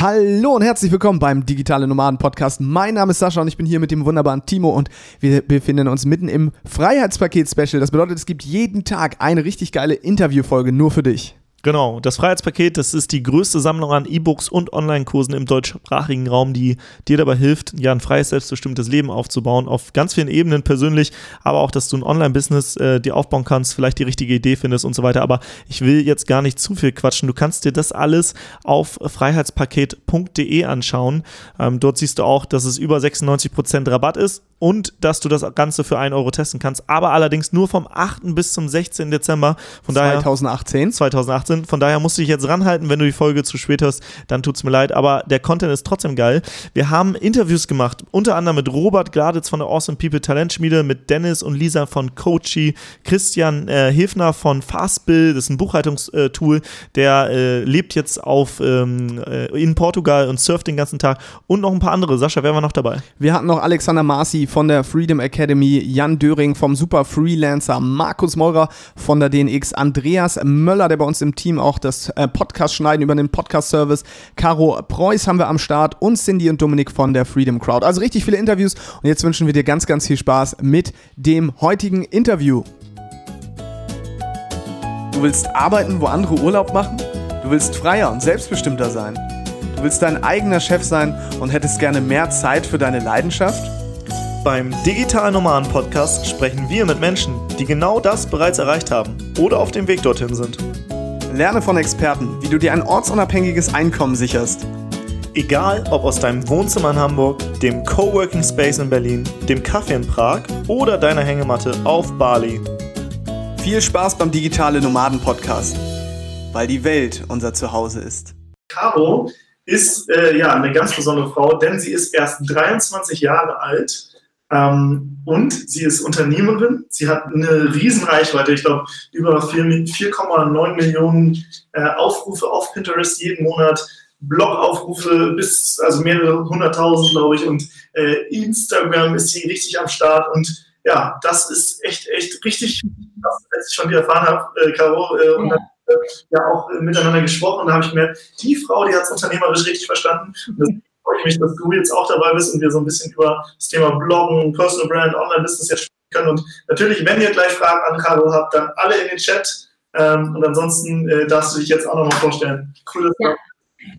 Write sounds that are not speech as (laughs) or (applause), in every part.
Hallo und herzlich willkommen beim Digitale Nomaden Podcast. Mein Name ist Sascha und ich bin hier mit dem wunderbaren Timo und wir befinden uns mitten im Freiheitspaket Special. Das bedeutet, es gibt jeden Tag eine richtig geile Interviewfolge nur für dich. Genau, das Freiheitspaket, das ist die größte Sammlung an E-Books und Online-Kursen im deutschsprachigen Raum, die dir dabei hilft, ja, ein freies, selbstbestimmtes Leben aufzubauen, auf ganz vielen Ebenen persönlich, aber auch, dass du ein Online-Business äh, dir aufbauen kannst, vielleicht die richtige Idee findest und so weiter. Aber ich will jetzt gar nicht zu viel quatschen. Du kannst dir das alles auf freiheitspaket.de anschauen. Ähm, dort siehst du auch, dass es über 96% Rabatt ist und dass du das Ganze für 1 Euro testen kannst, aber allerdings nur vom 8. bis zum 16. Dezember. Von 2018. Daher, 2018. Von daher musst du dich jetzt ranhalten, wenn du die Folge zu spät hörst, dann tut's mir leid, aber der Content ist trotzdem geil. Wir haben Interviews gemacht, unter anderem mit Robert Gladitz von der Awesome People Talentschmiede, mit Dennis und Lisa von Coachy, Christian äh, Hilfner von Fastbill, das ist ein Buchhaltungstool, der äh, lebt jetzt auf ähm, äh, in Portugal und surft den ganzen Tag und noch ein paar andere. Sascha, wer war noch dabei? Wir hatten noch Alexander Marci von der Freedom Academy, Jan Döring vom Super Freelancer, Markus Meurer von der DNX, Andreas Möller, der bei uns im Team auch das äh, Podcast schneiden über den Podcast-Service, Caro Preuß haben wir am Start und Cindy und Dominik von der Freedom Crowd. Also richtig viele Interviews und jetzt wünschen wir dir ganz, ganz viel Spaß mit dem heutigen Interview. Du willst arbeiten, wo andere Urlaub machen? Du willst freier und selbstbestimmter sein? Du willst dein eigener Chef sein und hättest gerne mehr Zeit für deine Leidenschaft? Beim Digital Nomaden Podcast sprechen wir mit Menschen, die genau das bereits erreicht haben oder auf dem Weg dorthin sind. Lerne von Experten, wie du dir ein ortsunabhängiges Einkommen sicherst. Egal ob aus deinem Wohnzimmer in Hamburg, dem Coworking Space in Berlin, dem Kaffee in Prag oder deiner Hängematte auf Bali. Viel Spaß beim Digitale Nomaden Podcast, weil die Welt unser Zuhause ist. Caro ist äh, ja eine ganz besondere Frau, denn sie ist erst 23 Jahre alt ähm, und sie ist Unternehmerin. Sie hat eine Reichweite. Ich glaube, über 4,9 Millionen äh, Aufrufe auf Pinterest jeden Monat. Blogaufrufe bis, also mehrere hunderttausend, glaube ich. Und äh, Instagram ist sie richtig am Start. Und ja, das ist echt, echt richtig, als ich von dir erfahren habe, äh, Caro, äh, und dann äh, ja auch miteinander gesprochen. Und da habe ich mir, die Frau, die hat es unternehmerisch richtig verstanden. Und freue ich mich, dass du jetzt auch dabei bist und wir so ein bisschen über das Thema Bloggen, Personal Brand, Online-Business jetzt sprechen können. Und natürlich, wenn ihr gleich Fragen an Caro habt, dann alle in den Chat. Ähm, und ansonsten äh, darfst du dich jetzt auch nochmal vorstellen. Cool, ja.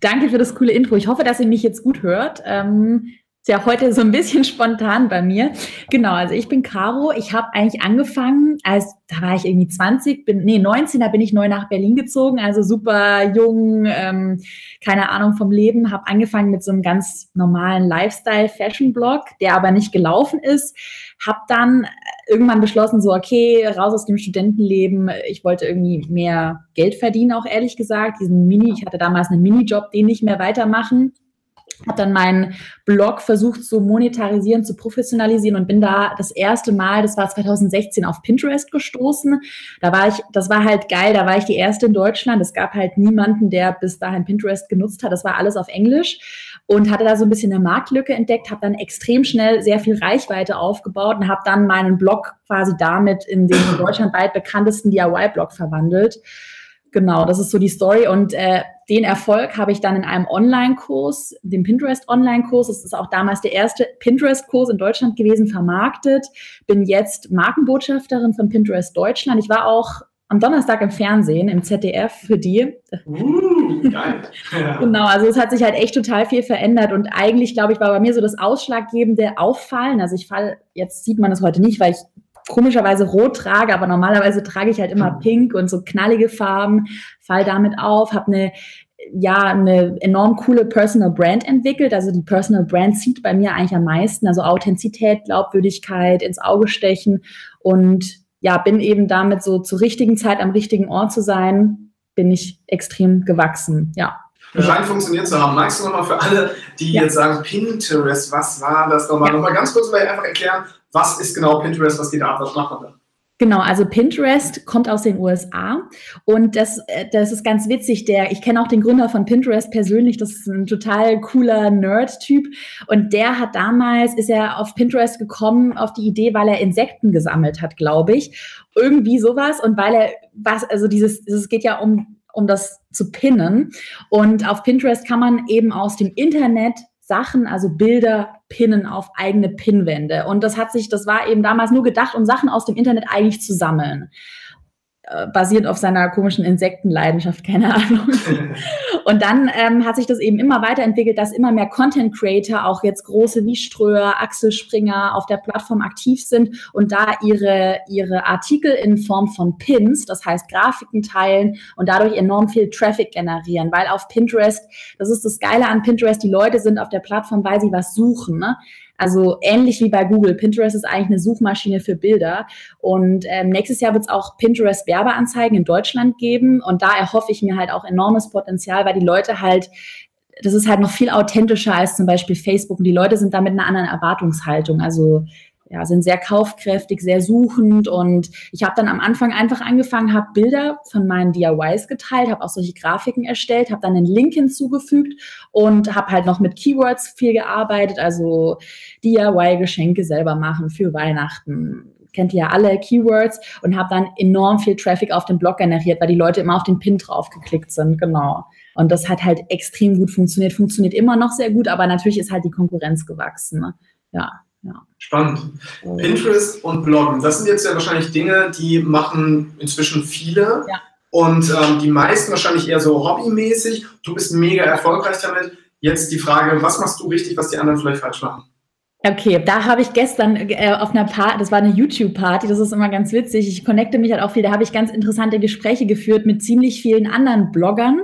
Danke für das coole Intro. Ich hoffe, dass ihr mich jetzt gut hört. Ähm, ja heute so ein bisschen spontan bei mir. Genau, also ich bin Caro. Ich habe eigentlich angefangen, als da war ich irgendwie 20, bin nee 19, da bin ich neu nach Berlin gezogen, also super jung, ähm, keine Ahnung vom Leben. Habe angefangen mit so einem ganz normalen Lifestyle-Fashion-Blog, der aber nicht gelaufen ist. Habe dann irgendwann beschlossen, so okay, raus aus dem Studentenleben. Ich wollte irgendwie mehr Geld verdienen, auch ehrlich gesagt. Diesen Mini, ich hatte damals einen Minijob, den nicht mehr weitermachen habe dann meinen Blog versucht zu monetarisieren, zu professionalisieren und bin da das erste Mal, das war 2016, auf Pinterest gestoßen. Da war ich, das war halt geil, da war ich die erste in Deutschland. Es gab halt niemanden, der bis dahin Pinterest genutzt hat. Das war alles auf Englisch und hatte da so ein bisschen eine Marktlücke entdeckt, habe dann extrem schnell sehr viel Reichweite aufgebaut und habe dann meinen Blog quasi damit in den deutschlandweit bekanntesten DIY-Blog verwandelt. Genau, das ist so die Story. Und äh, den Erfolg habe ich dann in einem Online-Kurs, dem Pinterest-Online-Kurs, das ist auch damals der erste Pinterest-Kurs in Deutschland gewesen, vermarktet. Bin jetzt Markenbotschafterin von Pinterest Deutschland. Ich war auch am Donnerstag im Fernsehen, im ZDF für die. Uh, geil. (laughs) genau, also es hat sich halt echt total viel verändert und eigentlich, glaube ich, war bei mir so das ausschlaggebende Auffallen. Also ich fall, jetzt sieht man es heute nicht, weil ich komischerweise rot trage, aber normalerweise trage ich halt immer mhm. pink und so knallige Farben, fall damit auf, habe eine ja, eine enorm coole Personal Brand entwickelt. Also die Personal Brand zieht bei mir eigentlich am meisten. Also Authentizität, Glaubwürdigkeit, ins Auge stechen und ja, bin eben damit so zur richtigen Zeit am richtigen Ort zu sein, bin ich extrem gewachsen, ja. Scheint funktioniert zu haben. Magst du nochmal für alle, die ja. jetzt sagen, Pinterest, was war das nochmal? Ja. Nochmal ganz kurz vielleicht einfach erklären, was ist genau Pinterest, was geht ab, was macht man da? Genau, also Pinterest kommt aus den USA und das, äh, das ist ganz witzig. Der, ich kenne auch den Gründer von Pinterest persönlich. Das ist ein total cooler Nerd-Typ und der hat damals ist er auf Pinterest gekommen auf die Idee, weil er Insekten gesammelt hat, glaube ich, irgendwie sowas und weil er was also dieses es geht ja um um das zu pinnen. Und auf Pinterest kann man eben aus dem Internet Sachen, also Bilder pinnen auf eigene Pinnwände. Und das hat sich, das war eben damals nur gedacht, um Sachen aus dem Internet eigentlich zu sammeln. Äh, basiert auf seiner komischen Insektenleidenschaft, keine Ahnung. (laughs) Und dann ähm, hat sich das eben immer weiterentwickelt, dass immer mehr Content Creator, auch jetzt große wie Ströer, Axel Springer auf der Plattform aktiv sind und da ihre, ihre Artikel in Form von Pins, das heißt Grafiken teilen und dadurch enorm viel Traffic generieren, weil auf Pinterest, das ist das Geile an Pinterest, die Leute sind auf der Plattform, weil sie was suchen. Ne? Also ähnlich wie bei Google. Pinterest ist eigentlich eine Suchmaschine für Bilder. Und ähm, nächstes Jahr wird es auch Pinterest Werbeanzeigen in Deutschland geben. Und da erhoffe ich mir halt auch enormes Potenzial, weil die Leute halt das ist halt noch viel authentischer als zum Beispiel Facebook und die Leute sind da mit einer anderen Erwartungshaltung. Also ja, sind sehr kaufkräftig, sehr suchend und ich habe dann am Anfang einfach angefangen, habe Bilder von meinen DIYs geteilt, habe auch solche Grafiken erstellt, habe dann einen Link hinzugefügt und habe halt noch mit Keywords viel gearbeitet, also DIY-Geschenke selber machen für Weihnachten. Kennt ihr ja alle Keywords und habe dann enorm viel Traffic auf den Blog generiert, weil die Leute immer auf den Pin drauf geklickt sind, genau. Und das hat halt extrem gut funktioniert, funktioniert immer noch sehr gut, aber natürlich ist halt die Konkurrenz gewachsen. Ne? Ja. Ja. Spannend. Pinterest und Bloggen, das sind jetzt ja wahrscheinlich Dinge, die machen inzwischen viele. Ja. Und ähm, die meisten wahrscheinlich eher so hobbymäßig. Du bist mega erfolgreich damit. Jetzt die Frage, was machst du richtig, was die anderen vielleicht falsch machen? Okay, da habe ich gestern äh, auf einer Party, das war eine YouTube-Party, das ist immer ganz witzig. Ich connecte mich halt auch viel, da habe ich ganz interessante Gespräche geführt mit ziemlich vielen anderen Bloggern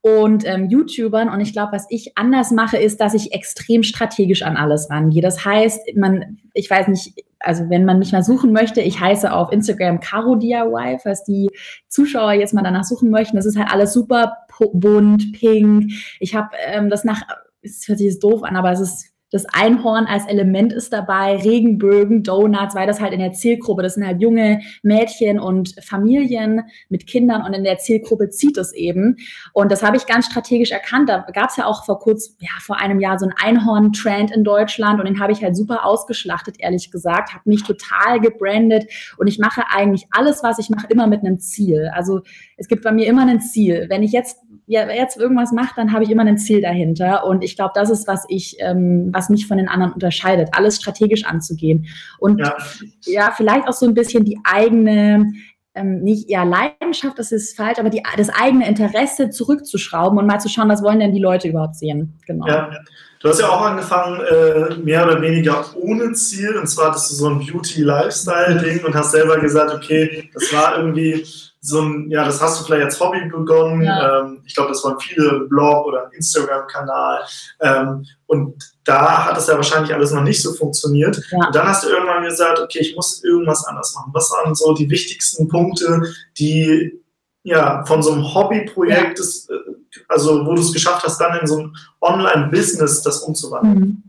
und ähm, YouTubern. Und ich glaube, was ich anders mache, ist, dass ich extrem strategisch an alles rangehe. Das heißt, man, ich weiß nicht, also wenn man mich mal suchen möchte, ich heiße auf Instagram Caro DIY, falls die Zuschauer jetzt mal danach suchen möchten. Das ist halt alles super bunt, pink. Ich habe ähm, das nach, es hört sich jetzt doof an, aber es ist das Einhorn als Element ist dabei, Regenbögen, Donuts, weil das halt in der Zielgruppe, das sind halt junge Mädchen und Familien mit Kindern und in der Zielgruppe zieht es eben. Und das habe ich ganz strategisch erkannt. Da gab es ja auch vor kurz, ja, vor einem Jahr so einen Einhorn-Trend in Deutschland und den habe ich halt super ausgeschlachtet, ehrlich gesagt, habe mich total gebrandet und ich mache eigentlich alles, was ich mache, immer mit einem Ziel. Also es gibt bei mir immer ein Ziel. Wenn ich jetzt jetzt irgendwas mache, dann habe ich immer ein Ziel dahinter. Und ich glaube, das ist, was ich, ähm, was mich von den anderen unterscheidet, alles strategisch anzugehen. Und ja. ja, vielleicht auch so ein bisschen die eigene, ähm, nicht ja Leidenschaft, das ist falsch, aber die, das eigene Interesse zurückzuschrauben und mal zu schauen, was wollen denn die Leute überhaupt sehen. Genau. Ja. Du hast ja auch angefangen, äh, mehr oder weniger ohne Ziel, und zwar hattest du so ein Beauty-Lifestyle-Ding und hast selber gesagt, okay, das war irgendwie so ein, ja, das hast du vielleicht als Hobby begonnen. Ja. Ähm, ich glaube, das waren viele Blog oder Instagram-Kanal. Ähm, und da hat es ja wahrscheinlich alles noch nicht so funktioniert. Ja. Und dann hast du irgendwann gesagt, okay, ich muss irgendwas anders machen. Was waren so die wichtigsten Punkte, die ja von so einem Hobbyprojekt, ja. Äh, also wo du es geschafft hast, dann in so ein Online-Business das umzuwandeln? Mhm.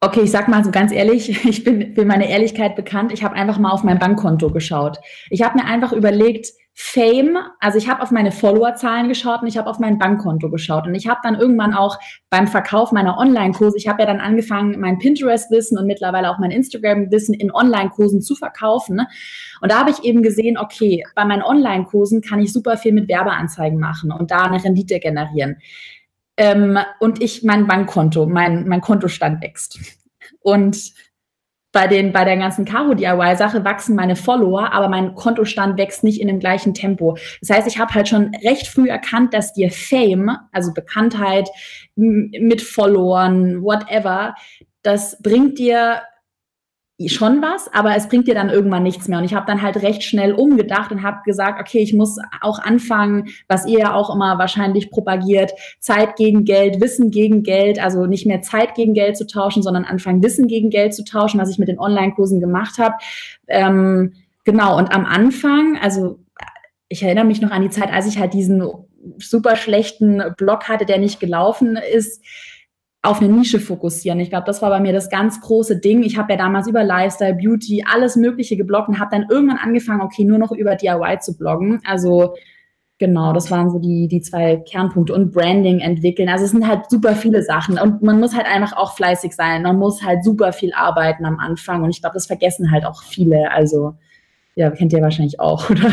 Okay, ich sag mal so ganz ehrlich, (laughs) ich bin für meine Ehrlichkeit bekannt. Ich habe einfach mal auf mein Bankkonto geschaut. Ich habe mir einfach überlegt, Fame, also ich habe auf meine Followerzahlen geschaut und ich habe auf mein Bankkonto geschaut und ich habe dann irgendwann auch beim Verkauf meiner Online-Kurse, ich habe ja dann angefangen, mein Pinterest-Wissen und mittlerweile auch mein Instagram-Wissen in Online-Kursen zu verkaufen. Und da habe ich eben gesehen, okay, bei meinen Online-Kursen kann ich super viel mit Werbeanzeigen machen und da eine Rendite generieren. Ähm, und ich, mein Bankkonto, mein, mein Kontostand wächst. Und bei, den, bei der ganzen Caro-DIY-Sache wachsen meine Follower, aber mein Kontostand wächst nicht in dem gleichen Tempo. Das heißt, ich habe halt schon recht früh erkannt, dass dir Fame, also Bekanntheit mit Followern, whatever, das bringt dir schon was, aber es bringt dir dann irgendwann nichts mehr. Und ich habe dann halt recht schnell umgedacht und habe gesagt, okay, ich muss auch anfangen, was ihr ja auch immer wahrscheinlich propagiert, Zeit gegen Geld, Wissen gegen Geld, also nicht mehr Zeit gegen Geld zu tauschen, sondern anfangen, Wissen gegen Geld zu tauschen, was ich mit den Online-Kursen gemacht habe. Ähm, genau, und am Anfang, also ich erinnere mich noch an die Zeit, als ich halt diesen super schlechten Blog hatte, der nicht gelaufen ist auf eine Nische fokussieren. Ich glaube, das war bei mir das ganz große Ding. Ich habe ja damals über Lifestyle, Beauty, alles Mögliche gebloggt und habe dann irgendwann angefangen, okay, nur noch über DIY zu bloggen. Also genau, das waren so die, die zwei Kernpunkte und Branding entwickeln. Also es sind halt super viele Sachen und man muss halt einfach auch fleißig sein. Man muss halt super viel arbeiten am Anfang und ich glaube, das vergessen halt auch viele. Also ja, kennt ihr wahrscheinlich auch, (laughs) oder?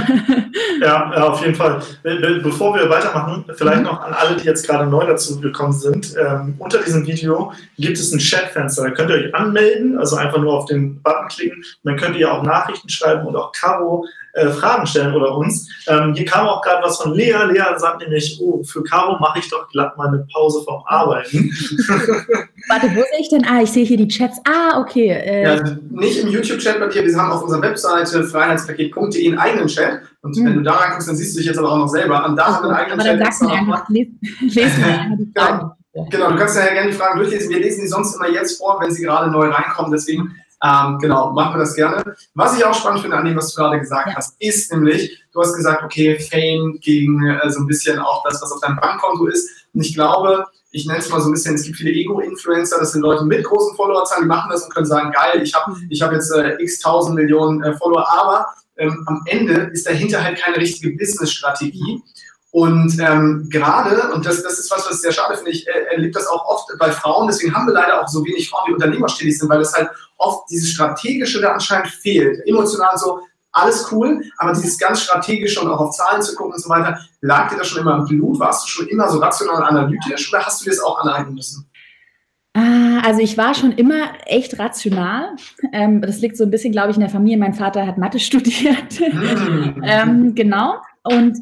Ja, ja auf jeden Fall. Be bevor wir weitermachen, vielleicht mhm. noch an alle, die jetzt gerade neu dazu gekommen sind. Ähm, unter diesem Video gibt es ein Chatfenster. Da könnt ihr euch anmelden, also einfach nur auf den Button klicken. Und dann könnt ihr auch Nachrichten schreiben und auch Caro äh, Fragen stellen oder uns. Ähm, hier kam auch gerade was von Lea. Lea sagt nämlich, oh, für Caro mache ich doch glatt mal eine Pause vom Arbeiten. (laughs) (laughs) Warte, wo sehe ich denn? Ah, ich sehe hier die Chats. Ah, okay. Äh. Ja, nicht im YouTube-Chat bei dir. Wir haben auf unserer Webseite freiheitspaket.de einen eigenen Chat. Und hm. wenn du da reinguckst, dann siehst du dich jetzt aber auch noch selber. Und da haben wir einen eigenen aber Chat. Aber dann sagst du mir einfach, lesen (laughs) wir die Fragen. Genau, du kannst ja gerne die Fragen durchlesen. Wir lesen die sonst immer jetzt vor, wenn sie gerade neu reinkommen. Deswegen ähm, genau, machen wir das gerne. Was ich auch spannend finde an dem, was du gerade gesagt ja. hast, ist nämlich, du hast gesagt, okay, Fame gegen äh, so ein bisschen auch das, was auf deinem Bankkonto ist. Und ich glaube, ich nenne es mal so ein bisschen, es gibt viele Ego-Influencer, das sind Leute mit großen Followerzahlen, die machen das und können sagen, geil, ich habe ich hab jetzt äh, x tausend Millionen äh, Follower, aber ähm, am Ende ist dahinter halt keine richtige Business-Strategie. Und ähm, gerade, und das, das ist was, was sehr schade finde, ich äh, erlebe das auch oft bei Frauen, deswegen haben wir leider auch so wenig Frauen, die unternehmerstätig sind, weil das halt oft dieses Strategische da anscheinend fehlt. Emotional so, alles cool, aber dieses ganz Strategische und auch auf Zahlen zu gucken und so weiter, lag dir das schon immer im Blut? Warst du schon immer so rational analytisch oder hast du dir das auch aneignen müssen? Ah, also ich war schon immer echt rational. Ähm, das liegt so ein bisschen, glaube ich, in der Familie. Mein Vater hat Mathe (laughs) studiert. Mm. ähm, genau. Und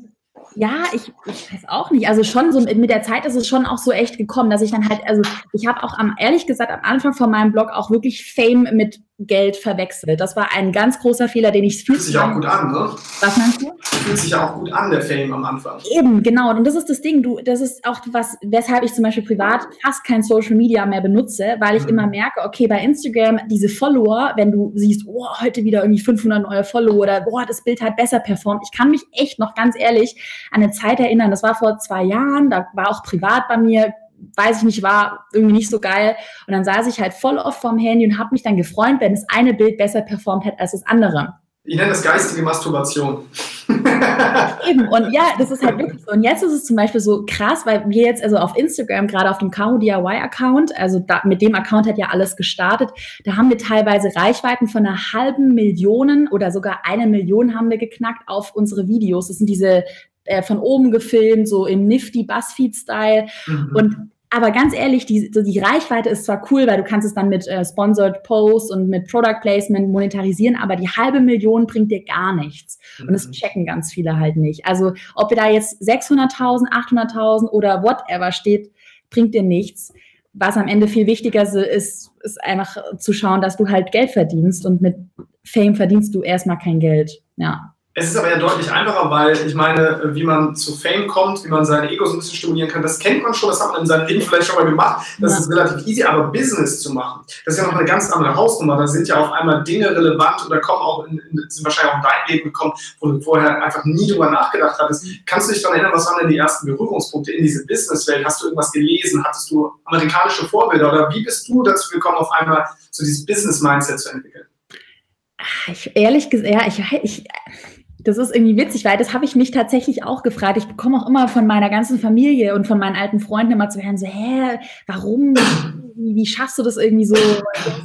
ja, ich, ich weiß auch nicht. Also schon so mit der Zeit ist es schon auch so echt gekommen, dass ich dann halt, also ich habe auch am, ehrlich gesagt, am Anfang von meinem Blog auch wirklich Fame mit Geld verwechselt. Das war ein ganz großer Fehler, den ich fühlt sich auch gut an, ne? Was meinst du? Fühlt sich ja auch gut an, der Fame am Anfang. Eben, genau. Und das ist das Ding. Du, das ist auch was, weshalb ich zum Beispiel privat fast kein Social Media mehr benutze, weil ich mhm. immer merke, okay, bei Instagram diese Follower, wenn du siehst, oh, heute wieder irgendwie 500 neue Follower oder oh, das Bild hat besser performt. Ich kann mich echt noch ganz ehrlich an eine Zeit erinnern. Das war vor zwei Jahren. Da war auch privat bei mir weiß ich nicht, war irgendwie nicht so geil. Und dann saß ich halt voll oft vorm Handy und habe mich dann gefreut, wenn das eine Bild besser performt hat als das andere. Ich nenne das geistige Masturbation. (laughs) Eben, und ja, das ist halt wirklich so. Und jetzt ist es zum Beispiel so krass, weil wir jetzt also auf Instagram, gerade auf dem Caro DIY-Account, also da, mit dem Account hat ja alles gestartet, da haben wir teilweise Reichweiten von einer halben Million oder sogar eine Million haben wir geknackt auf unsere Videos. Das sind diese äh, von oben gefilmt, so im nifty Buzzfeed-Style. Mhm. Und aber ganz ehrlich, die, die Reichweite ist zwar cool, weil du kannst es dann mit äh, Sponsored Posts und mit Product Placement monetarisieren, aber die halbe Million bringt dir gar nichts. Mhm. Und das mhm. checken ganz viele halt nicht. Also ob da jetzt 600.000, 800.000 oder whatever steht, bringt dir nichts. Was am Ende viel wichtiger ist, ist einfach zu schauen, dass du halt Geld verdienst und mit Fame verdienst du erstmal kein Geld. Ja. Es ist aber ja deutlich einfacher, weil ich meine, wie man zu Fame kommt, wie man seine Ego so ein bisschen stimulieren kann, das kennt man schon, das hat man in seinem Leben vielleicht schon mal gemacht. Das ja. ist relativ easy, aber Business zu machen, das ist ja noch eine ganz andere Hausnummer. Da sind ja auf einmal Dinge relevant und da kommen auch in, in, sind wahrscheinlich auch in dein Leben gekommen, wo du vorher einfach nie drüber nachgedacht hattest. Kannst du dich daran erinnern, was waren denn die ersten Berührungspunkte in diese Businesswelt? Hast du irgendwas gelesen? Hattest du amerikanische Vorbilder oder wie bist du dazu gekommen, auf einmal so dieses Business-Mindset zu entwickeln? Ich, ehrlich gesagt, ja, ich, ich das ist irgendwie witzig, weil das habe ich mich tatsächlich auch gefragt. Ich bekomme auch immer von meiner ganzen Familie und von meinen alten Freunden immer zu hören, so, hä, warum, wie, wie schaffst du das irgendwie so,